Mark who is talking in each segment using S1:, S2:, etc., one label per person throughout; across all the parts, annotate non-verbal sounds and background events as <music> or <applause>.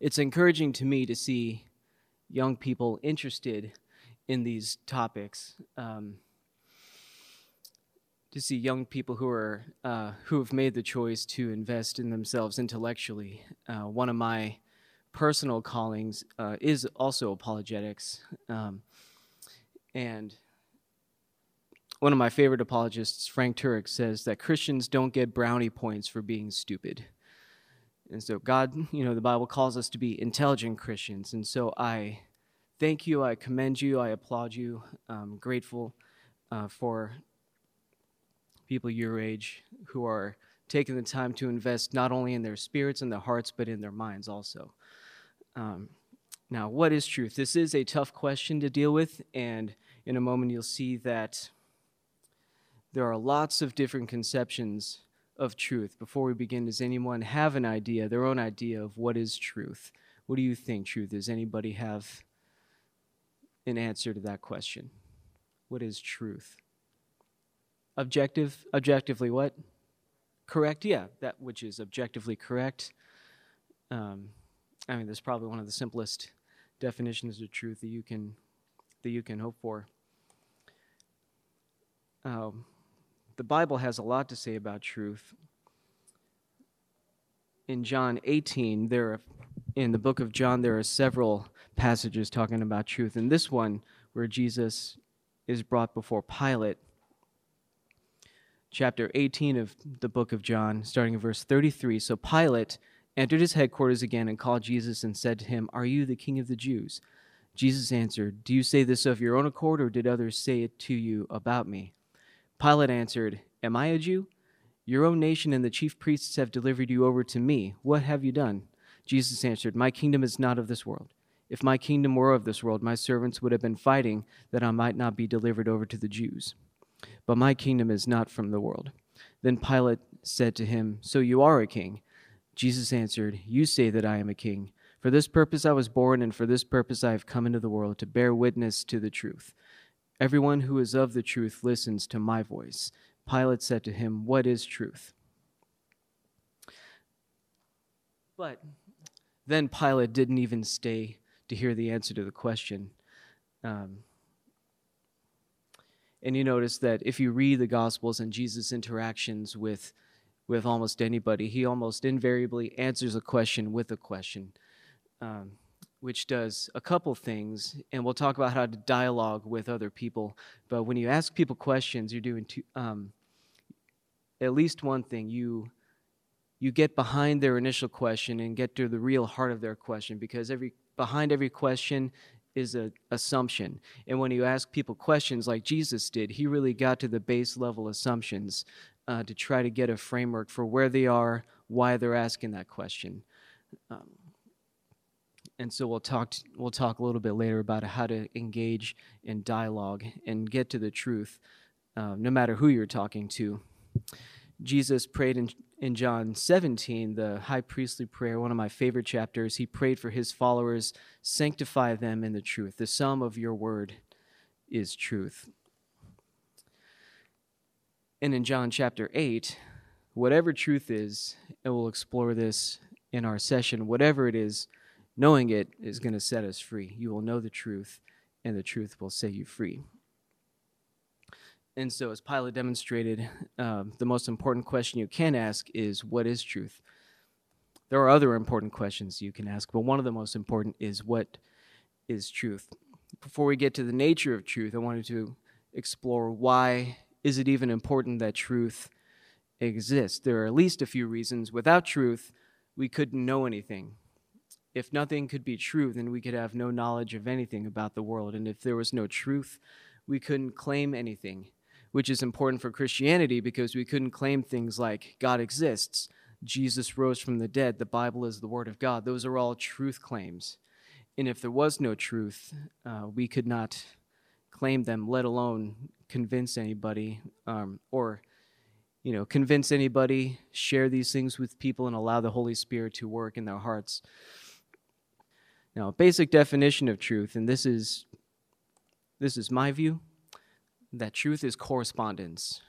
S1: it's encouraging to me to see young people interested in these topics. Um, to see young people who are uh, who have made the choice to invest in themselves intellectually. Uh, one of my personal callings uh, is also apologetics, um, and one of my favorite apologists, Frank Turek, says that Christians don't get brownie points for being stupid. And so, God, <laughs> you know, the Bible calls us to be intelligent Christians. And so, I thank you, I commend you, I applaud you. I'm grateful uh, for people your age who are taking the time to invest not only in their spirits and their hearts, but in their minds also. Um, now, what is truth? This is a tough question to deal with, and in a moment you'll see that there are lots of different conceptions of truth. Before we begin, does anyone have an idea, their own idea of what is truth? What do you think truth is? Anybody have an answer to that question? What is truth? Objective, objectively what? Correct, yeah, that which is objectively correct. Um, I mean, that's probably one of the simplest definitions of truth that you can that you can hope for. Um, the Bible has a lot to say about truth. In John 18, there are, in the book of John, there are several passages talking about truth. And this one, where Jesus is brought before Pilate, chapter 18 of the book of John, starting in verse 33. So Pilate entered his headquarters again and called Jesus and said to him, Are you the king of the Jews? Jesus answered, Do you say this of your own accord, or did others say it to you about me? Pilate answered, Am I a Jew? Your own nation and the chief priests have delivered you over to me. What have you done? Jesus answered, My kingdom is not of this world. If my kingdom were of this world, my servants would have been fighting that I might not be delivered over to the Jews. But my kingdom is not from the world. Then Pilate said to him, So you are a king? Jesus answered, You say that I am a king. For this purpose I was born, and for this purpose I have come into the world, to bear witness to the truth. Everyone who is of the truth listens to my voice. Pilate said to him, What is truth? But then Pilate didn't even stay to hear the answer to the question. Um, and you notice that if you read the Gospels and Jesus' interactions with, with almost anybody, he almost invariably answers a question with a question. Um, which does a couple things, and we'll talk about how to dialogue with other people. But when you ask people questions, you're doing two, um, at least one thing. You you get behind their initial question and get to the real heart of their question, because every behind every question is an assumption. And when you ask people questions like Jesus did, he really got to the base level assumptions uh, to try to get a framework for where they are, why they're asking that question. Um, and so we'll talk we'll talk a little bit later about how to engage in dialogue and get to the truth, uh, no matter who you're talking to. Jesus prayed in in John 17, the high priestly prayer, one of my favorite chapters. He prayed for his followers, sanctify them in the truth. The sum of your word is truth. And in John chapter 8, whatever truth is, and we'll explore this in our session, whatever it is, Knowing it is going to set us free. You will know the truth, and the truth will set you free. And so, as Pilate demonstrated, um, the most important question you can ask is what is truth? There are other important questions you can ask, but one of the most important is what is truth? Before we get to the nature of truth, I wanted to explore why is it even important that truth exists? There are at least a few reasons. Without truth, we couldn't know anything if nothing could be true, then we could have no knowledge of anything about the world. And if there was no truth, we couldn't claim anything, which is important for Christianity because we couldn't claim things like God exists, Jesus rose from the dead, the Bible is the Word of God. Those are all truth claims. And if there was no truth, uh, we could not claim them, let alone convince anybody um, or you know convince anybody share these things with people and allow the holy spirit to work in their hearts now, basic definition of truth, and this is this is my view, that truth is correspondence.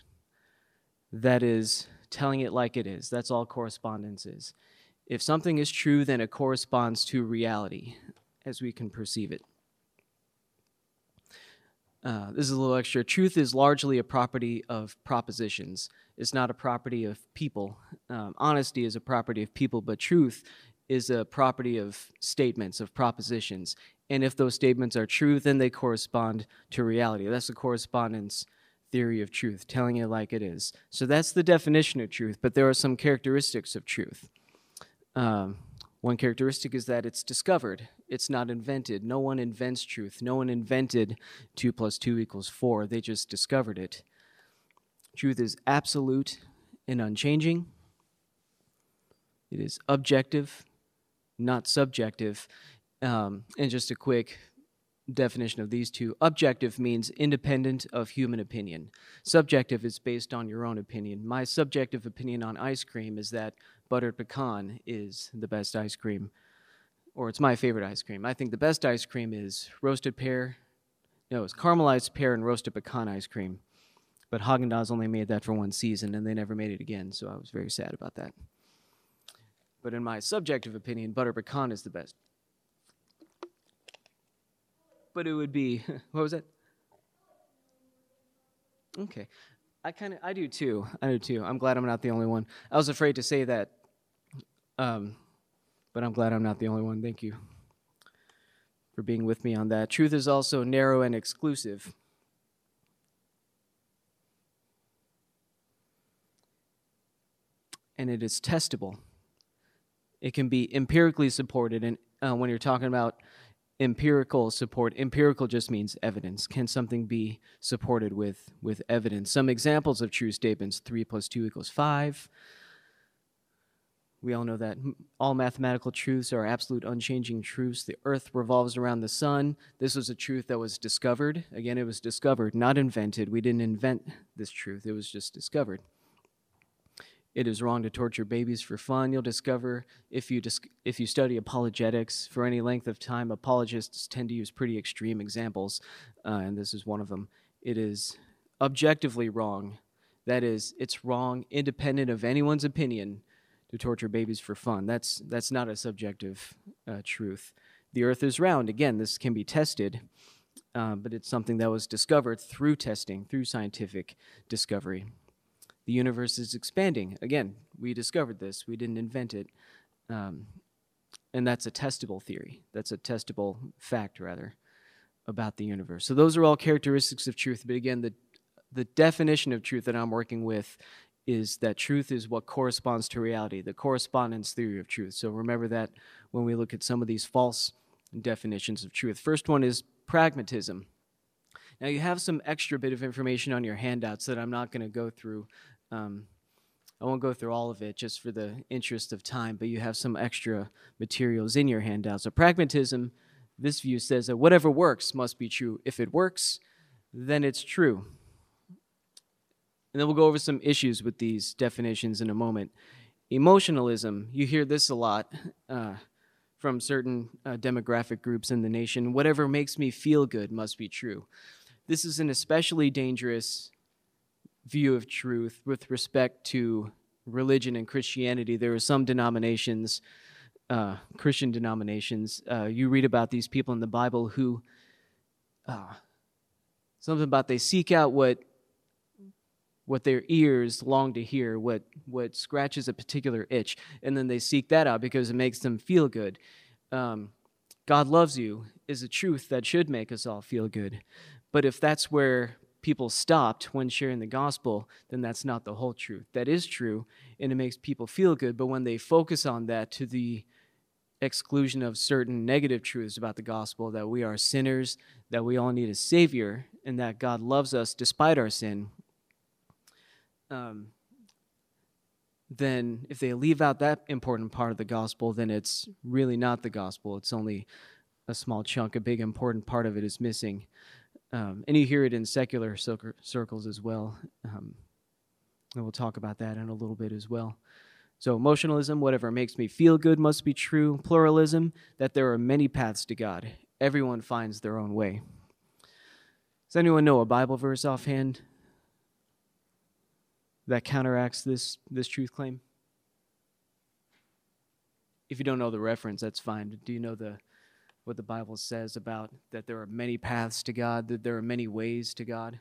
S1: That is telling it like it is. That's all correspondence is. If something is true, then it corresponds to reality as we can perceive it. Uh, this is a little extra. Truth is largely a property of propositions. It's not a property of people. Um, honesty is a property of people, but truth is a property of statements, of propositions. And if those statements are true, then they correspond to reality. That's the correspondence theory of truth, telling it like it is. So that's the definition of truth, but there are some characteristics of truth. Um, one characteristic is that it's discovered, it's not invented. No one invents truth. No one invented 2 plus 2 equals 4. They just discovered it. Truth is absolute and unchanging, it is objective, not subjective. Um, and just a quick definition of these two objective means independent of human opinion. Subjective is based on your own opinion. My subjective opinion on ice cream is that buttered pecan is the best ice cream, or it's my favorite ice cream. I think the best ice cream is roasted pear, no, it's caramelized pear and roasted pecan ice cream. But Haagen Dazs only made that for one season, and they never made it again, so I was very sad about that. But in my subjective opinion, butter pecan is the best. But it would be <laughs> what was it? Okay. I kind of I do too. I do too. I'm glad I'm not the only one. I was afraid to say that um, but I'm glad I'm not the only one. Thank you for being with me on that. Truth is also narrow and exclusive. And it is testable. It can be empirically supported. And uh, when you're talking about empirical support, empirical just means evidence. Can something be supported with, with evidence? Some examples of true statements 3 plus 2 equals 5. We all know that all mathematical truths are absolute unchanging truths. The earth revolves around the sun. This was a truth that was discovered. Again, it was discovered, not invented. We didn't invent this truth, it was just discovered. It is wrong to torture babies for fun. You'll discover if you, dis- if you study apologetics for any length of time, apologists tend to use pretty extreme examples, uh, and this is one of them. It is objectively wrong. That is, it's wrong independent of anyone's opinion to torture babies for fun. That's, that's not a subjective uh, truth. The earth is round. Again, this can be tested, uh, but it's something that was discovered through testing, through scientific discovery. The universe is expanding. Again, we discovered this, we didn't invent it. Um, and that's a testable theory. That's a testable fact, rather, about the universe. So, those are all characteristics of truth. But again, the, the definition of truth that I'm working with is that truth is what corresponds to reality, the correspondence theory of truth. So remember that when we look at some of these false definitions of truth. First one is pragmatism. Now, you have some extra bit of information on your handouts that I'm not going to go through. Um, I won't go through all of it just for the interest of time, but you have some extra materials in your handouts. So, pragmatism, this view says that whatever works must be true. If it works, then it's true. And then we'll go over some issues with these definitions in a moment. Emotionalism, you hear this a lot uh, from certain uh, demographic groups in the nation. Whatever makes me feel good must be true. This is an especially dangerous view of truth with respect to religion and Christianity. There are some denominations, uh, Christian denominations, uh, you read about these people in the Bible who, uh, something about they seek out what what their ears long to hear, what, what scratches a particular itch, and then they seek that out because it makes them feel good. Um, God loves you is a truth that should make us all feel good. But if that's where people stopped when sharing the gospel, then that's not the whole truth. That is true, and it makes people feel good, but when they focus on that to the exclusion of certain negative truths about the gospel that we are sinners, that we all need a savior, and that God loves us despite our sin, um, then if they leave out that important part of the gospel, then it's really not the gospel. It's only a small chunk. A big important part of it is missing. Um, and you hear it in secular circles as well. Um, and we'll talk about that in a little bit as well. So, emotionalism, whatever makes me feel good must be true. Pluralism, that there are many paths to God. Everyone finds their own way. Does anyone know a Bible verse offhand that counteracts this, this truth claim? if you don't know the reference, that's fine. Do you know the what the Bible says about that there are many paths to God, that there are many ways to God?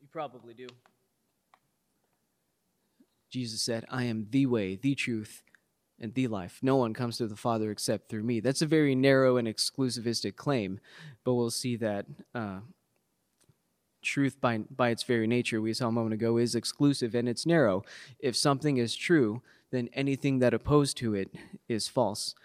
S1: You probably do. Jesus said, I am the way, the truth, and the life. No one comes to the Father except through me. That's a very narrow and exclusivistic claim, but we'll see that uh, truth by, by its very nature, we saw a moment ago, is exclusive and it's narrow. If something is true, then anything that opposed to it is false.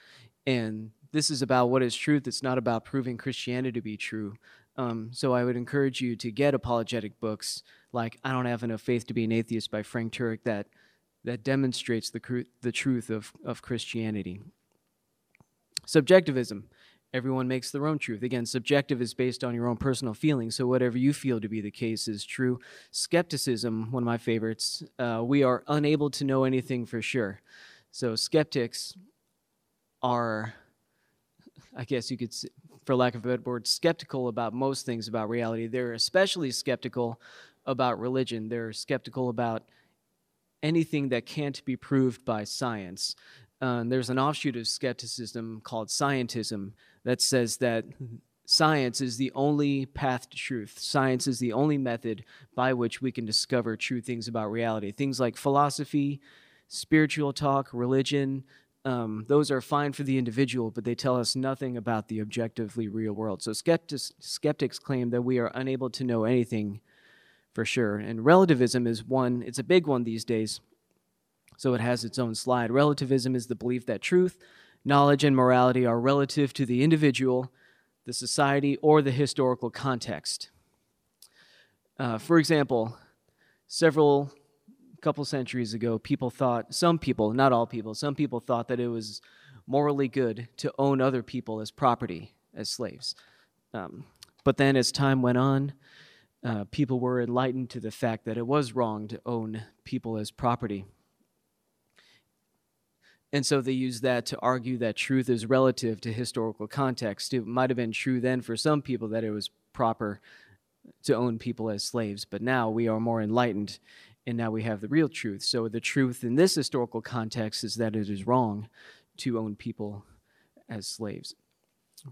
S1: And this is about what is truth. It's not about proving Christianity to be true. Um, so I would encourage you to get apologetic books like I Don't Have Enough Faith to Be an Atheist by Frank Turek that, that demonstrates the, cr- the truth of, of Christianity. Subjectivism. Everyone makes their own truth. Again, subjective is based on your own personal feelings, so whatever you feel to be the case is true. Skepticism, one of my favorites, uh, we are unable to know anything for sure. So skeptics are, I guess you could, say, for lack of a better word, skeptical about most things about reality. They're especially skeptical about religion. They're skeptical about anything that can't be proved by science. Uh, there's an offshoot of skepticism called scientism that says that science is the only path to truth. Science is the only method by which we can discover true things about reality. Things like philosophy, spiritual talk, religion, um, those are fine for the individual, but they tell us nothing about the objectively real world. So skeptics, skeptics claim that we are unable to know anything for sure. And relativism is one, it's a big one these days. So it has its own slide. Relativism is the belief that truth, knowledge, and morality are relative to the individual, the society, or the historical context. Uh, for example, several couple centuries ago, people thought, some people, not all people, some people thought that it was morally good to own other people as property, as slaves. Um, but then as time went on, uh, people were enlightened to the fact that it was wrong to own people as property. And so they use that to argue that truth is relative to historical context. It might have been true then for some people that it was proper to own people as slaves, but now we are more enlightened and now we have the real truth. So the truth in this historical context is that it is wrong to own people as slaves.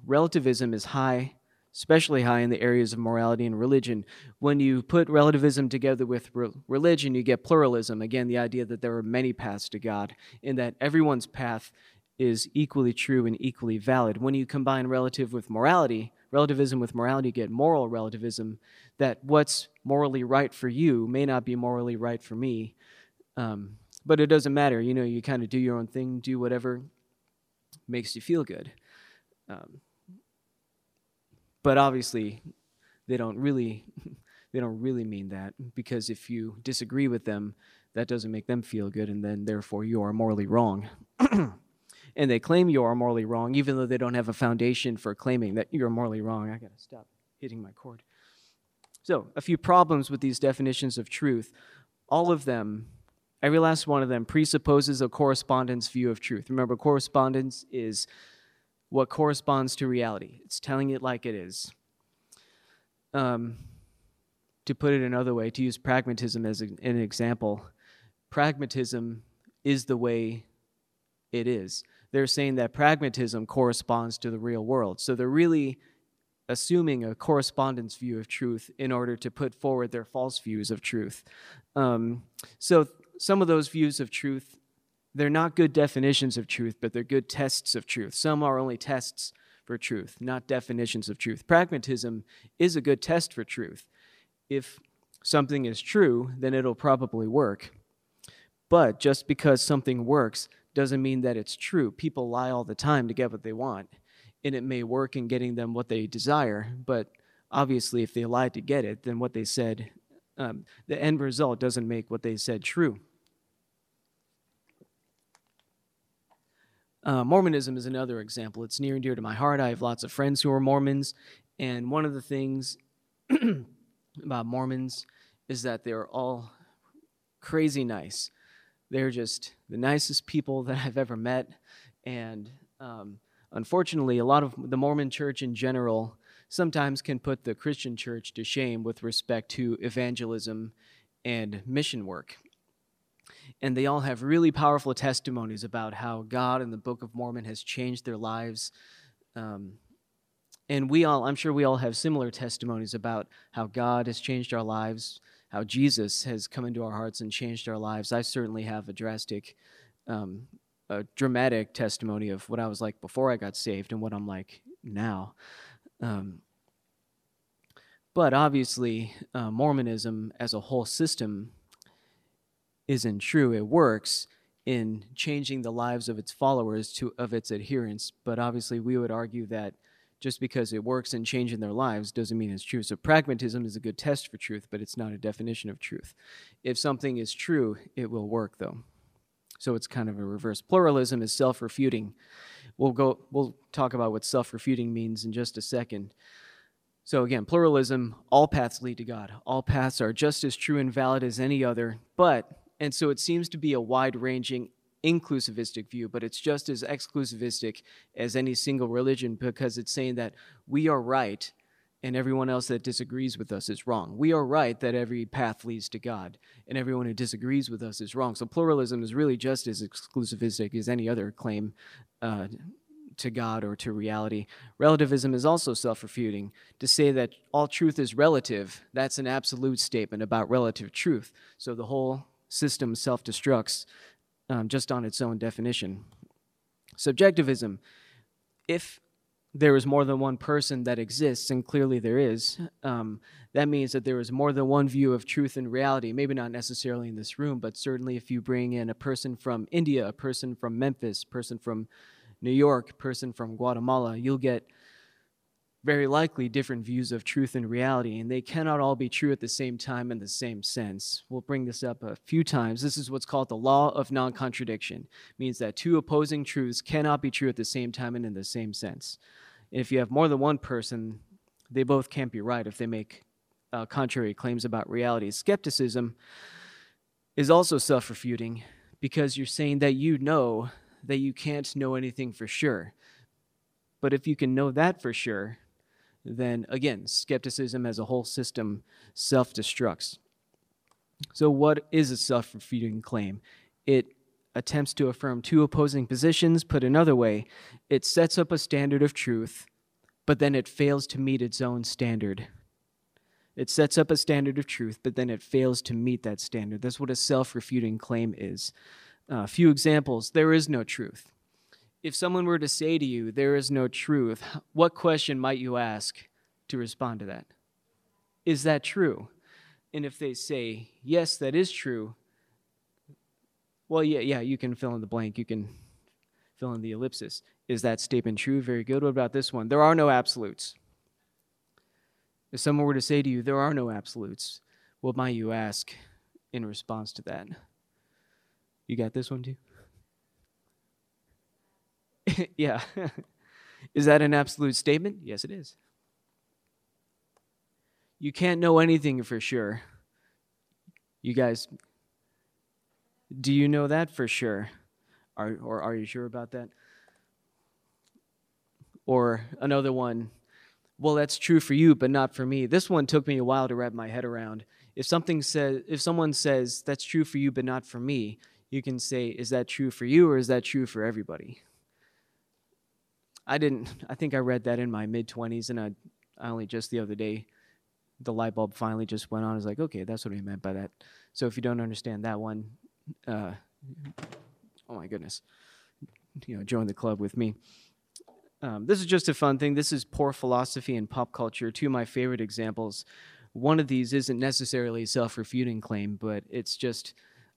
S1: Relativism is high, especially high in the areas of morality and religion. When you put relativism together with re- religion, you get pluralism. Again, the idea that there are many paths to God, and that everyone's path is equally true and equally valid. When you combine relative with morality, relativism with morality, you get moral relativism, that what's morally right for you may not be morally right for me. Um, but it doesn't matter. You know, you kind of do your own thing, do whatever makes you feel good. Um, but obviously, they don't really <laughs> they don't really mean that because if you disagree with them, that doesn't make them feel good, and then therefore you are morally wrong. <clears throat> and they claim you are morally wrong, even though they don't have a foundation for claiming that you're morally wrong. I gotta stop hitting my cord. So, a few problems with these definitions of truth. All of them, every last one of them, presupposes a correspondence view of truth. Remember, correspondence is what corresponds to reality, it's telling it like it is. Um, to put it another way, to use pragmatism as an example, pragmatism is the way it is. They're saying that pragmatism corresponds to the real world. So they're really assuming a correspondence view of truth in order to put forward their false views of truth. Um, so some of those views of truth, they're not good definitions of truth, but they're good tests of truth. Some are only tests for truth, not definitions of truth. Pragmatism is a good test for truth. If something is true, then it'll probably work. But just because something works doesn't mean that it's true. People lie all the time to get what they want and it may work in getting them what they desire. But obviously, if they lied to get it, then what they said, um, the end result doesn't make what they said true. Uh, Mormonism is another example. It's near and dear to my heart. I have lots of friends who are Mormons, and one of the things <clears throat> about Mormons is that they're all crazy nice. They're just the nicest people that I've ever met, and um, Unfortunately, a lot of the Mormon church in general sometimes can put the Christian church to shame with respect to evangelism and mission work. And they all have really powerful testimonies about how God and the Book of Mormon has changed their lives. Um, and we all, I'm sure we all have similar testimonies about how God has changed our lives, how Jesus has come into our hearts and changed our lives. I certainly have a drastic, um, a dramatic testimony of what I was like before I got saved and what I'm like now. Um, but obviously, uh, Mormonism as a whole system isn't true. It works in changing the lives of its followers to of its adherents. But obviously, we would argue that just because it works in changing their lives doesn't mean it's true. So pragmatism is a good test for truth, but it's not a definition of truth. If something is true, it will work though. So it's kind of a reverse. Pluralism is self-refuting. We'll go we'll talk about what self-refuting means in just a second. So again, pluralism, all paths lead to God. All paths are just as true and valid as any other, but and so it seems to be a wide-ranging inclusivistic view, but it's just as exclusivistic as any single religion because it's saying that we are right and everyone else that disagrees with us is wrong. We are right that every path leads to God, and everyone who disagrees with us is wrong. So pluralism is really just as exclusivistic as any other claim uh, to God or to reality. Relativism is also self refuting. To say that all truth is relative, that's an absolute statement about relative truth. So the whole system self destructs um, just on its own definition. Subjectivism, if there is more than one person that exists, and clearly there is, um, that means that there is more than one view of truth and reality. Maybe not necessarily in this room, but certainly if you bring in a person from India, a person from Memphis, person from New York, person from Guatemala, you'll get very likely different views of truth and reality, and they cannot all be true at the same time in the same sense. We'll bring this up a few times. This is what's called the law of non contradiction. It means that two opposing truths cannot be true at the same time and in the same sense. If you have more than one person, they both can't be right if they make uh, contrary claims about reality. Skepticism is also self refuting because you're saying that you know that you can't know anything for sure. But if you can know that for sure, then again, skepticism as a whole system self destructs. So, what is a self refuting claim? It attempts to affirm two opposing positions. Put another way, it sets up a standard of truth, but then it fails to meet its own standard. It sets up a standard of truth, but then it fails to meet that standard. That's what a self refuting claim is. A uh, few examples there is no truth if someone were to say to you, There is no truth, what question might you ask to respond to that? Is that true? And if they say, Yes, that is true, well, yeah, yeah, you can fill in the blank. You can fill in the ellipsis. Is that statement true? Very good. What about this one? There are no absolutes. If someone were to say to you, There are no absolutes, what might you ask in response to that? You got this one too? <laughs> yeah. <laughs> is that an absolute statement? Yes, it is. You can't know anything for sure. You guys, do you know that for sure? Are, or are you sure about that? Or another one, well, that's true for you, but not for me. This one took me a while to wrap my head around. If something says, if someone says that's true for you, but not for me, you can say, is that true for you or is that true for everybody? I didn't, <laughs> I think I read that in my mid 20s, and I, I only just the other day, the light bulb finally just went on. I was like, okay, that's what he meant by that. So if you don't understand that one, uh, oh my goodness, you know, join the club with me. Um, this is just a fun thing. This is poor philosophy and pop culture, two of my favorite examples. One of these isn't necessarily a self refuting claim, but it's just,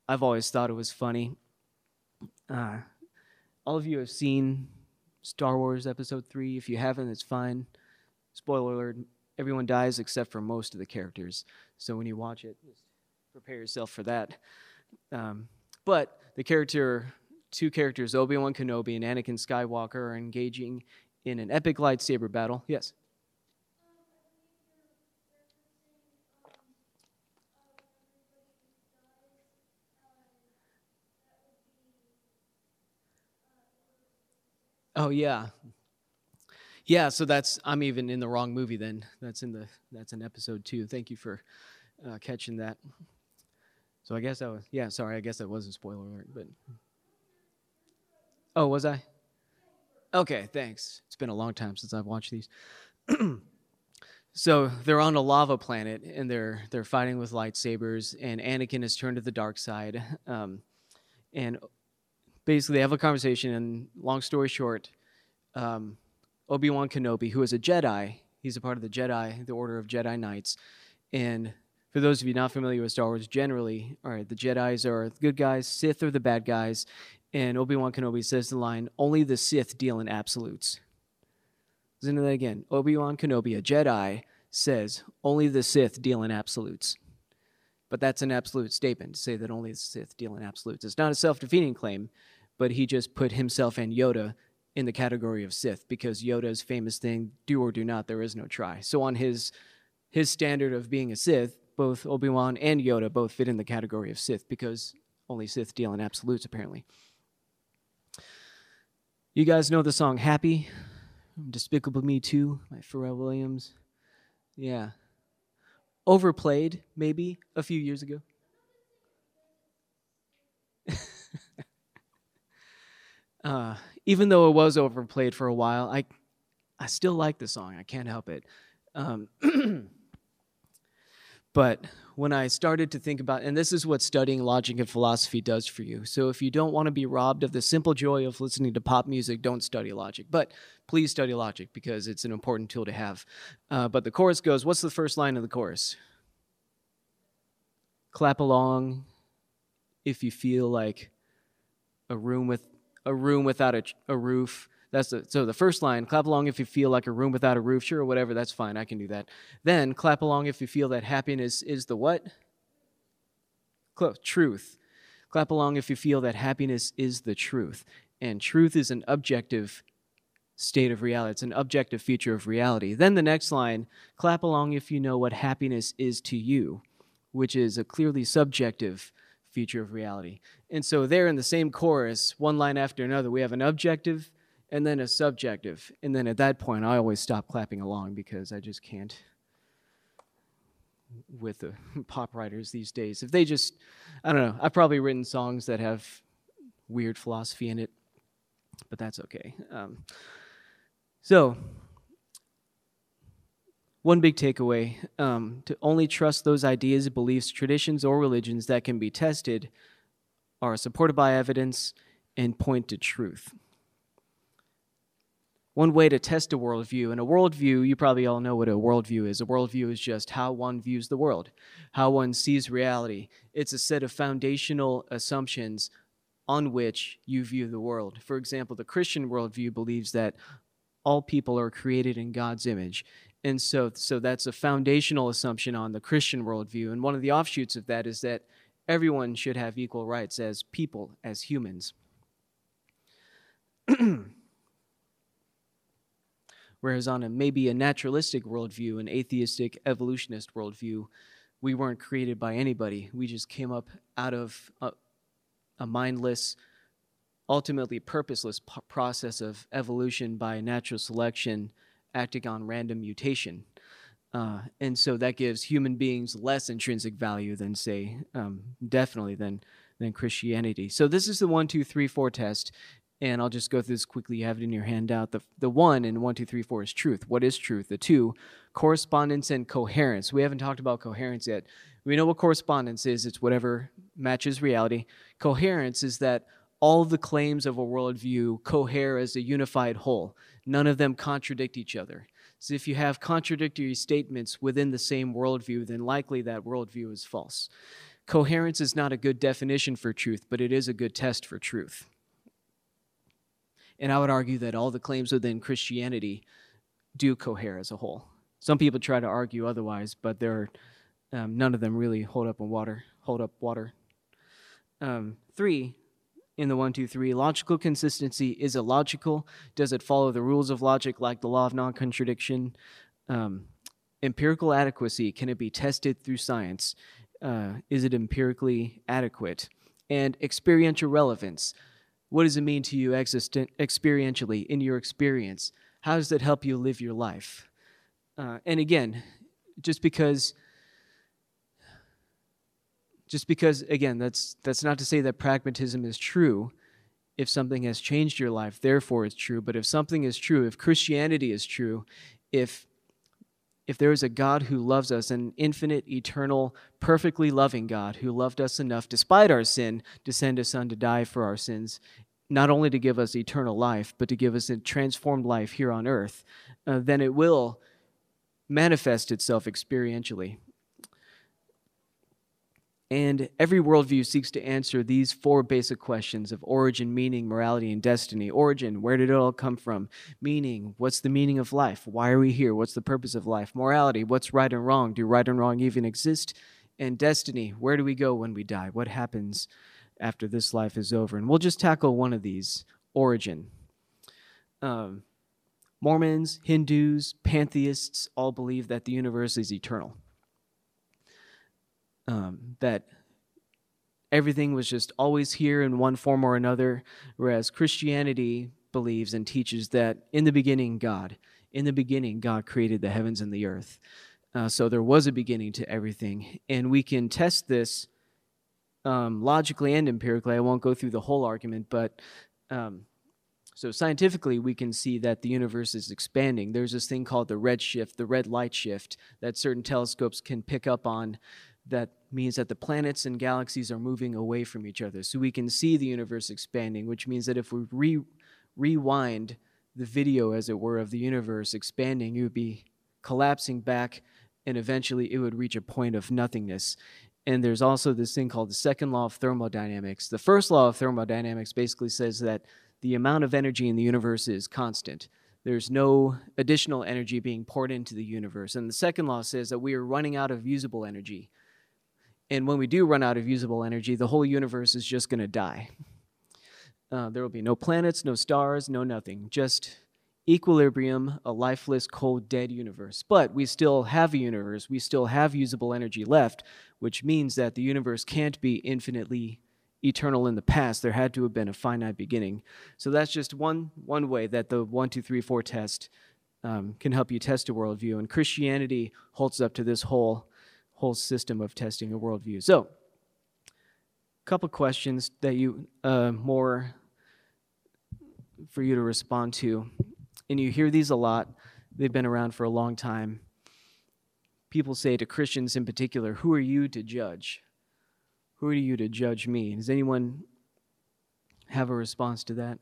S1: I've always thought it was funny. Uh, all of you have seen Star Wars Episode 3. If you haven't, it's fine. Spoiler alert everyone dies except for most of the characters. So when you watch it, just prepare yourself for that. Um, but the character, two characters, Obi Wan Kenobi and Anakin Skywalker, are engaging in an epic lightsaber battle. Yes? Oh yeah. Yeah, so that's I'm even in the wrong movie then. That's in the that's in episode 2. Thank you for uh, catching that. So I guess that was yeah. Sorry, I guess that was a spoiler alert, but oh, was I? Okay, thanks. It's been a long time since I've watched these. <clears throat> so they're on a lava planet and they're they're fighting with lightsabers, and Anakin has turned to the dark side. Um, and basically, they have a conversation. And long story short, um, Obi Wan Kenobi, who is a Jedi, he's a part of the Jedi, the Order of Jedi Knights, and for those of you not familiar with Star Wars, generally, all right, the Jedi's are the good guys, Sith are the bad guys, and Obi Wan Kenobi says the line, "Only the Sith deal in absolutes." Listen to that again. Obi Wan Kenobi, a Jedi, says, "Only the Sith deal in absolutes." But that's an absolute statement to say that only the Sith deal in absolutes. It's not a self-defeating claim, but he just put himself and Yoda in the category of Sith because Yoda's famous thing, "Do or do not, there is no try." So on his his standard of being a Sith, both Obi Wan and Yoda both fit in the category of Sith because only Sith deal in absolutes, apparently. You guys know the song Happy? Despicable Me 2 by Pharrell Williams. Yeah. Overplayed, maybe, a few years ago. Uh, even though it was overplayed for a while, I, I still like the song. I can't help it. Um, <clears throat> But when I started to think about, and this is what studying logic and philosophy does for you. So if you don't want to be robbed of the simple joy of listening to pop music, don't study logic. But please study logic because it's an important tool to have. Uh, but the chorus goes, what's the first line of the chorus? Clap along if you feel like a room with a room without a, a roof that's the, so the first line, clap along if you feel like a room without a roof, sure, whatever, that's fine, I can do that. Then clap along if you feel that happiness is the what? Close, truth. Clap along if you feel that happiness is the truth. And truth is an objective state of reality, it's an objective feature of reality. Then the next line, clap along if you know what happiness is to you, which is a clearly subjective feature of reality. And so, there in the same chorus, one line after another, we have an objective and then a subjective. And then at that point, I always stop clapping along because I just can't with the <laughs> pop writers these days. If they just, I don't know, I've probably written songs that have weird philosophy in it, but that's okay. Um, so, one big takeaway um, to only trust those ideas, beliefs, traditions, or religions that can be tested are supported by evidence and point to truth one way to test a worldview. And a worldview, you probably all know what a worldview is. A worldview is just how one views the world, how one sees reality. It's a set of foundational assumptions on which you view the world. For example, the Christian worldview believes that all people are created in God's image. And so, so that's a foundational assumption on the Christian worldview. And one of the offshoots of that is that everyone should have equal rights as people, as humans. <clears throat> Whereas on a maybe a naturalistic worldview, an atheistic evolutionist worldview, we weren't created by anybody. We just came up out of a, a mindless, ultimately purposeless p- process of evolution by natural selection acting on random mutation. Uh, and so that gives human beings less intrinsic value than, say, um, definitely than than Christianity. So this is the one, two, three, four test and I'll just go through this quickly. You have it in your handout. The, the one and one, two, three, four is truth. What is truth? The two, correspondence and coherence. We haven't talked about coherence yet. We know what correspondence is it's whatever matches reality. Coherence is that all the claims of a worldview cohere as a unified whole, none of them contradict each other. So if you have contradictory statements within the same worldview, then likely that worldview is false. Coherence is not a good definition for truth, but it is a good test for truth. And I would argue that all the claims within Christianity do cohere as a whole. Some people try to argue otherwise, but there are, um, none of them really hold up in water. Hold up water. Um, three, in the one, two, three, logical consistency is it logical? Does it follow the rules of logic, like the law of non-contradiction? Um, empirical adequacy can it be tested through science? Uh, is it empirically adequate? And experiential relevance what does it mean to you experientially in your experience? How does that help you live your life? Uh, and again, just because just because again that's that's not to say that pragmatism is true if something has changed your life therefore it's true. But if something is true if christianity is true if if there is a god who loves us an infinite eternal perfectly loving god who loved us enough despite our sin to send his son to die for our sins not only to give us eternal life but to give us a transformed life here on earth uh, then it will manifest itself experientially and every worldview seeks to answer these four basic questions of origin, meaning, morality, and destiny. Origin, where did it all come from? Meaning, what's the meaning of life? Why are we here? What's the purpose of life? Morality, what's right and wrong? Do right and wrong even exist? And destiny, where do we go when we die? What happens after this life is over? And we'll just tackle one of these origin. Um, Mormons, Hindus, pantheists all believe that the universe is eternal um, that everything was just always here in one form or another, whereas Christianity believes and teaches that in the beginning, God, in the beginning, God created the heavens and the earth. Uh, so there was a beginning to everything. And we can test this um, logically and empirically. I won't go through the whole argument, but um, so scientifically, we can see that the universe is expanding. There's this thing called the red shift, the red light shift, that certain telescopes can pick up on that means that the planets and galaxies are moving away from each other. So we can see the universe expanding, which means that if we re- rewind the video, as it were, of the universe expanding, it would be collapsing back and eventually it would reach a point of nothingness. And there's also this thing called the second law of thermodynamics. The first law of thermodynamics basically says that the amount of energy in the universe is constant. There's no additional energy being poured into the universe. And the second law says that we are running out of usable energy. And when we do run out of usable energy, the whole universe is just going to die. Uh, there will be no planets, no stars, no nothing, just equilibrium, a lifeless, cold, dead universe. But we still have a universe, we still have usable energy left, which means that the universe can't be infinitely eternal in the past. There had to have been a finite beginning. So that's just one, one way that the one, two, three, four test um, can help you test a worldview. And Christianity holds up to this whole whole system of testing a worldview. So, a couple questions that you uh, more for you to respond to, and you hear these a lot. They've been around for a long time. People say to Christians in particular, "Who are you to judge? Who are you to judge me?" Does anyone have a response to that?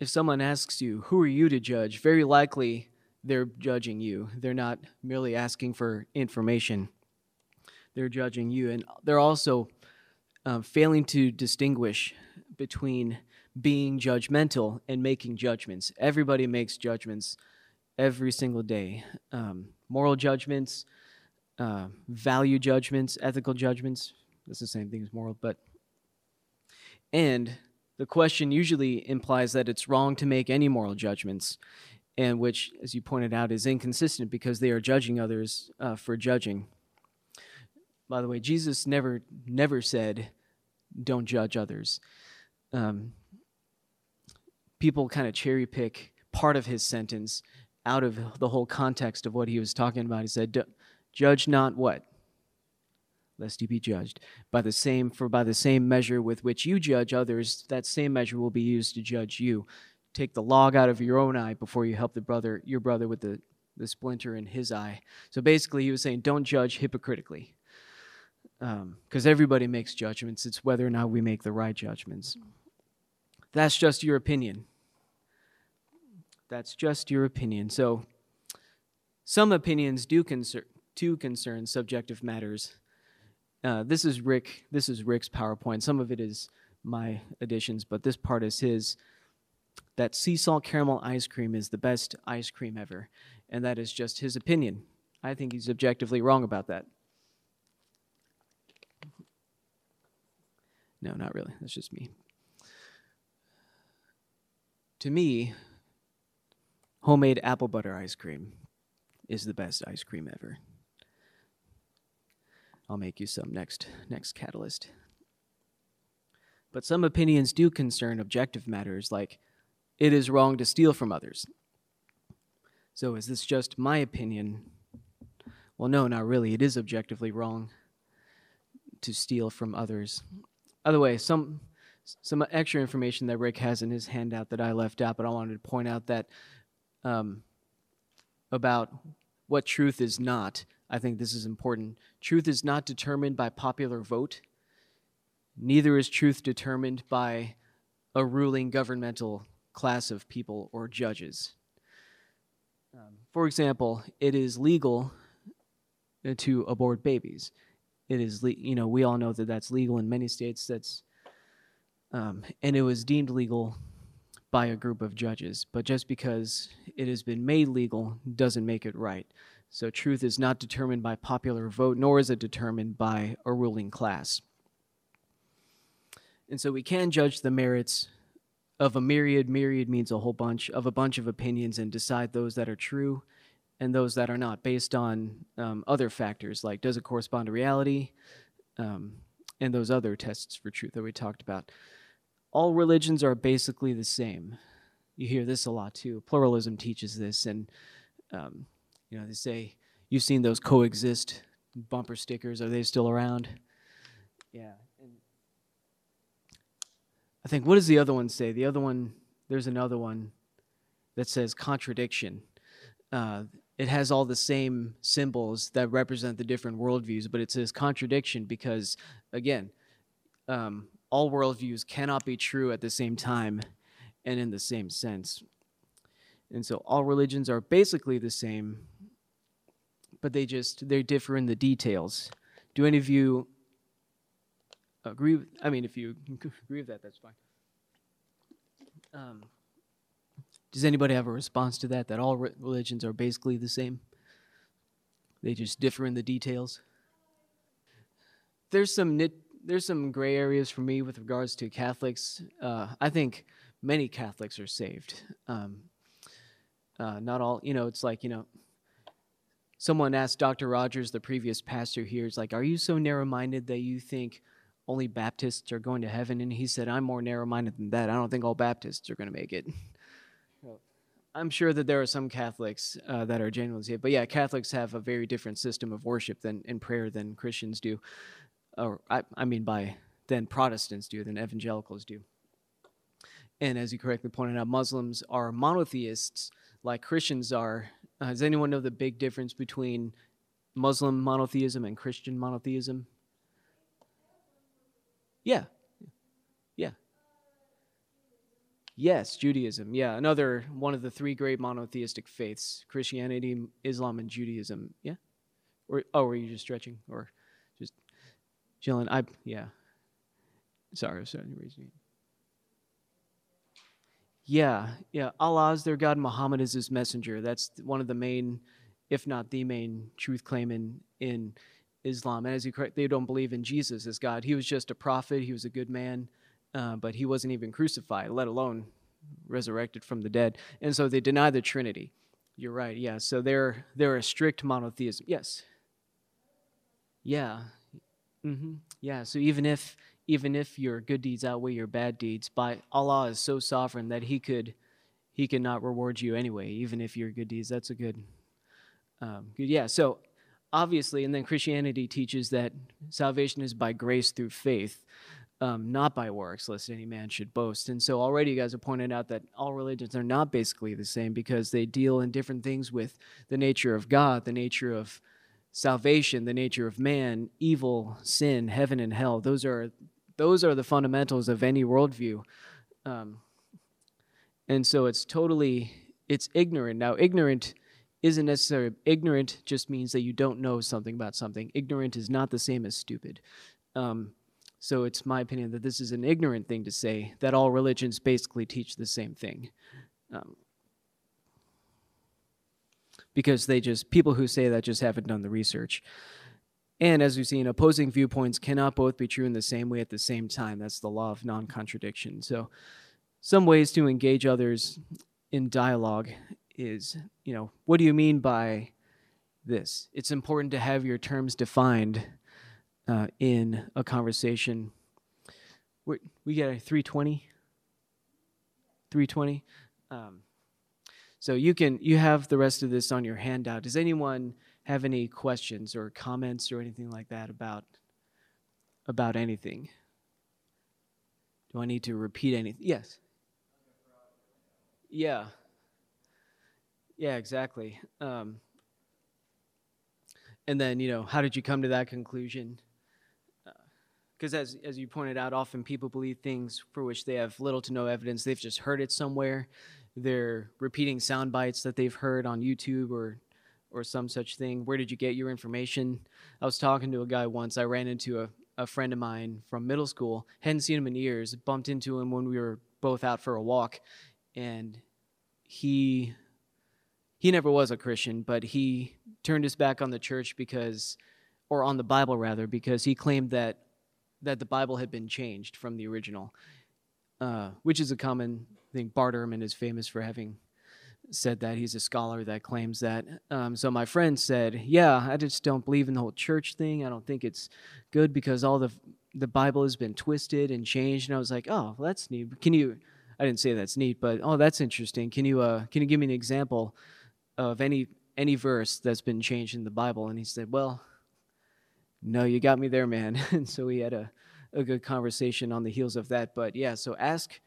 S1: If someone asks you, Who are you to judge? very likely they're judging you. They're not merely asking for information, they're judging you. And they're also uh, failing to distinguish between being judgmental and making judgments. Everybody makes judgments every single day um, moral judgments, uh, value judgments, ethical judgments. That's the same thing as moral, but. And the question usually implies that it's wrong to make any moral judgments, and which, as you pointed out, is inconsistent because they are judging others uh, for judging. By the way, Jesus never never said, "Don't judge others." Um, people kind of cherry pick part of his sentence out of the whole context of what he was talking about. He said, "Judge not what." Lest you be judged. By the same for by the same measure with which you judge others, that same measure will be used to judge you. Take the log out of your own eye before you help the brother your brother with the, the splinter in his eye. So basically he was saying don't judge hypocritically. Because um, everybody makes judgments. It's whether or not we make the right judgments. That's just your opinion. That's just your opinion. So some opinions do concern, do concern subjective matters uh, this is Rick. This is Rick's PowerPoint. Some of it is my additions, but this part is his. That sea salt caramel ice cream is the best ice cream ever, and that is just his opinion. I think he's objectively wrong about that. No, not really. That's just me. To me, homemade apple butter ice cream is the best ice cream ever. I'll make you some next next catalyst. But some opinions do concern objective matters like it is wrong to steal from others. So, is this just my opinion? Well, no, not really. It is objectively wrong to steal from others. By the way, some some extra information that Rick has in his handout that I left out, but I wanted to point out that um, about what truth is not. I think this is important. Truth is not determined by popular vote. Neither is truth determined by a ruling governmental class of people or judges. Um, for example, it is legal to abort babies. It is, le- you know, we all know that that's legal in many states. That's, um, and it was deemed legal by a group of judges. But just because it has been made legal doesn't make it right. So truth is not determined by popular vote, nor is it determined by a ruling class. And so we can judge the merits of a myriad, myriad means a whole bunch, of a bunch of opinions and decide those that are true and those that are not based on um, other factors like does it correspond to reality um, and those other tests for truth that we talked about. All religions are basically the same. You hear this a lot too. Pluralism teaches this, and um, you know they say you've seen those coexist bumper stickers. Are they still around? Yeah. And I think what does the other one say? The other one, there's another one that says contradiction. Uh, it has all the same symbols that represent the different worldviews, but it says contradiction because, again, um, all worldviews cannot be true at the same time and in the same sense. And so all religions are basically the same, but they just they differ in the details. Do any of you agree? With, I mean, if you <laughs> agree with that, that's fine. Um, does anybody have a response to that? That all re- religions are basically the same? They just differ in the details. There's some nit, there's some gray areas for me with regards to Catholics. Uh, I think many Catholics are saved. Um, uh, not all, you know. It's like you know. Someone asked Dr. Rogers, the previous pastor here, is like, "Are you so narrow-minded that you think only Baptists are going to heaven?" And he said, "I'm more narrow-minded than that. I don't think all Baptists are going to make it." <laughs> I'm sure that there are some Catholics uh, that are genuinely saved, but yeah, Catholics have a very different system of worship than in prayer than Christians do, or I, I mean by than Protestants do, than evangelicals do. And as you correctly pointed out, Muslims are monotheists like Christians are. Uh, does anyone know the big difference between Muslim monotheism and Christian monotheism? Yeah, Yeah. Yes, Judaism. Yeah, another one of the three great monotheistic faiths: Christianity, Islam, and Judaism. Yeah. Or oh, were you just stretching or just chilling? I yeah. Sorry, I sorry, raising. Yeah, yeah. Allah is their God. Muhammad is his messenger. That's one of the main, if not the main, truth claim in in Islam. And as you correct, they don't believe in Jesus as God. He was just a prophet. He was a good man uh, but he wasn't even crucified, let alone resurrected from the dead. And so they deny the Trinity. You're right. Yeah. So they're they're a strict monotheism. Yes. Yeah. Mm-hmm. Yeah. So even if even if your good deeds outweigh your bad deeds, by Allah is so sovereign that He could He could not reward you anyway, even if your good deeds. That's a good. Um, good. Yeah. So obviously, and then Christianity teaches that salvation is by grace through faith um, not by works, lest any man should boast. And so already you guys have pointed out that all religions are not basically the same because they deal in different things with the nature of God, the nature of salvation, the nature of man, evil, sin, heaven, and hell. Those are those are the fundamentals of any worldview. Um, and so it's totally it's ignorant. Now, ignorant isn't necessarily ignorant. Just means that you don't know something about something. Ignorant is not the same as stupid. Um, so it's my opinion that this is an ignorant thing to say, that all religions basically teach the same thing. Um, because they just, people who say that just haven't done the research. And as we've seen, opposing viewpoints cannot both be true in the same way at the same time. That's the law of non contradiction. So, some ways to engage others in dialogue is, you know, what do you mean by this? It's important to have your terms defined uh, in a conversation. We're, we get a 320? 320? Um, so you can you have the rest of this on your handout. Does anyone have any questions or comments or anything like that about about anything? Do I need to repeat anything? Yes. Yeah. Yeah, exactly. Um, and then, you know, how did you come to that conclusion? Because as, as you pointed out, often people believe things for which they have little to no evidence. They've just heard it somewhere. They're repeating sound bites that they've heard on YouTube or or some such thing. Where did you get your information? I was talking to a guy once. I ran into a, a friend of mine from middle school. Hadn't seen him in years. Bumped into him when we were both out for a walk, and he he never was a Christian, but he turned his back on the church because, or on the Bible rather, because he claimed that that the Bible had been changed from the original, uh, which is a common thing. Bart Ehrman is famous for having said that. He's a scholar that claims that. Um, so my friend said, "Yeah, I just don't believe in the whole church thing. I don't think it's good because all the the Bible has been twisted and changed." And I was like, "Oh, well, that's neat. Can you?" I didn't say that's neat, but oh, that's interesting. Can you uh, can you give me an example of any any verse that's been changed in the Bible? And he said, "Well, no, you got me there, man." <laughs> and so we had a a good conversation on the heels of that. But yeah, so ask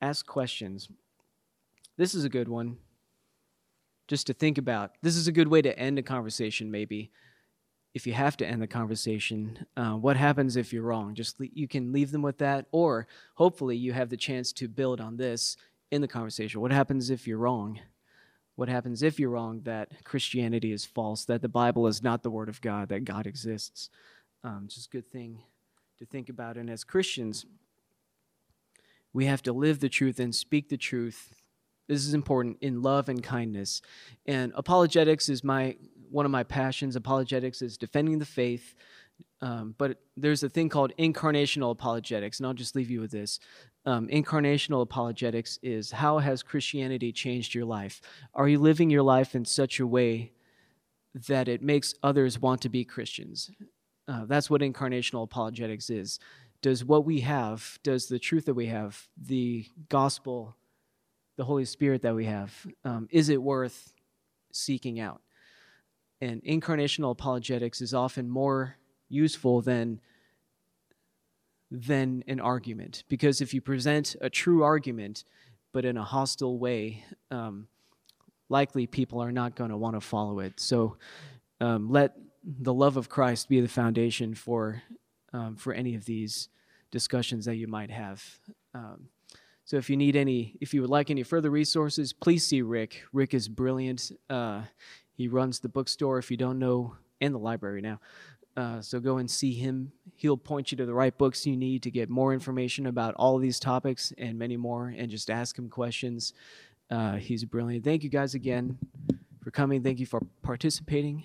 S1: ask questions. This is a good one just to think about. This is a good way to end a conversation, maybe. If you have to end the conversation, uh, what happens if you're wrong? Just le- you can leave them with that, or hopefully you have the chance to build on this in the conversation. What happens if you're wrong? What happens if you're wrong that Christianity is false, that the Bible is not the Word of God, that God exists? Um, just a good thing to think about. And as Christians, we have to live the truth and speak the truth this is important in love and kindness. And apologetics is my one of my passions. Apologetics is defending the faith. Um, but there's a thing called incarnational apologetics, and I'll just leave you with this. Um, incarnational apologetics is how has Christianity changed your life? Are you living your life in such a way that it makes others want to be Christians? Uh, that's what incarnational apologetics is. Does what we have, does the truth that we have, the gospel, the Holy Spirit that we have, um, is it worth seeking out? And incarnational apologetics is often more useful than than an argument because if you present a true argument but in a hostile way um, likely people are not going to want to follow it so um, let the love of christ be the foundation for um, for any of these discussions that you might have um, so if you need any, if you would like any further resources, please see Rick. Rick is brilliant. Uh, he runs the bookstore, if you don't know, and the library now. Uh, so go and see him. He'll point you to the right books you need to get more information about all these topics and many more, and just ask him questions. Uh, he's brilliant. Thank you guys again for coming. Thank you for participating.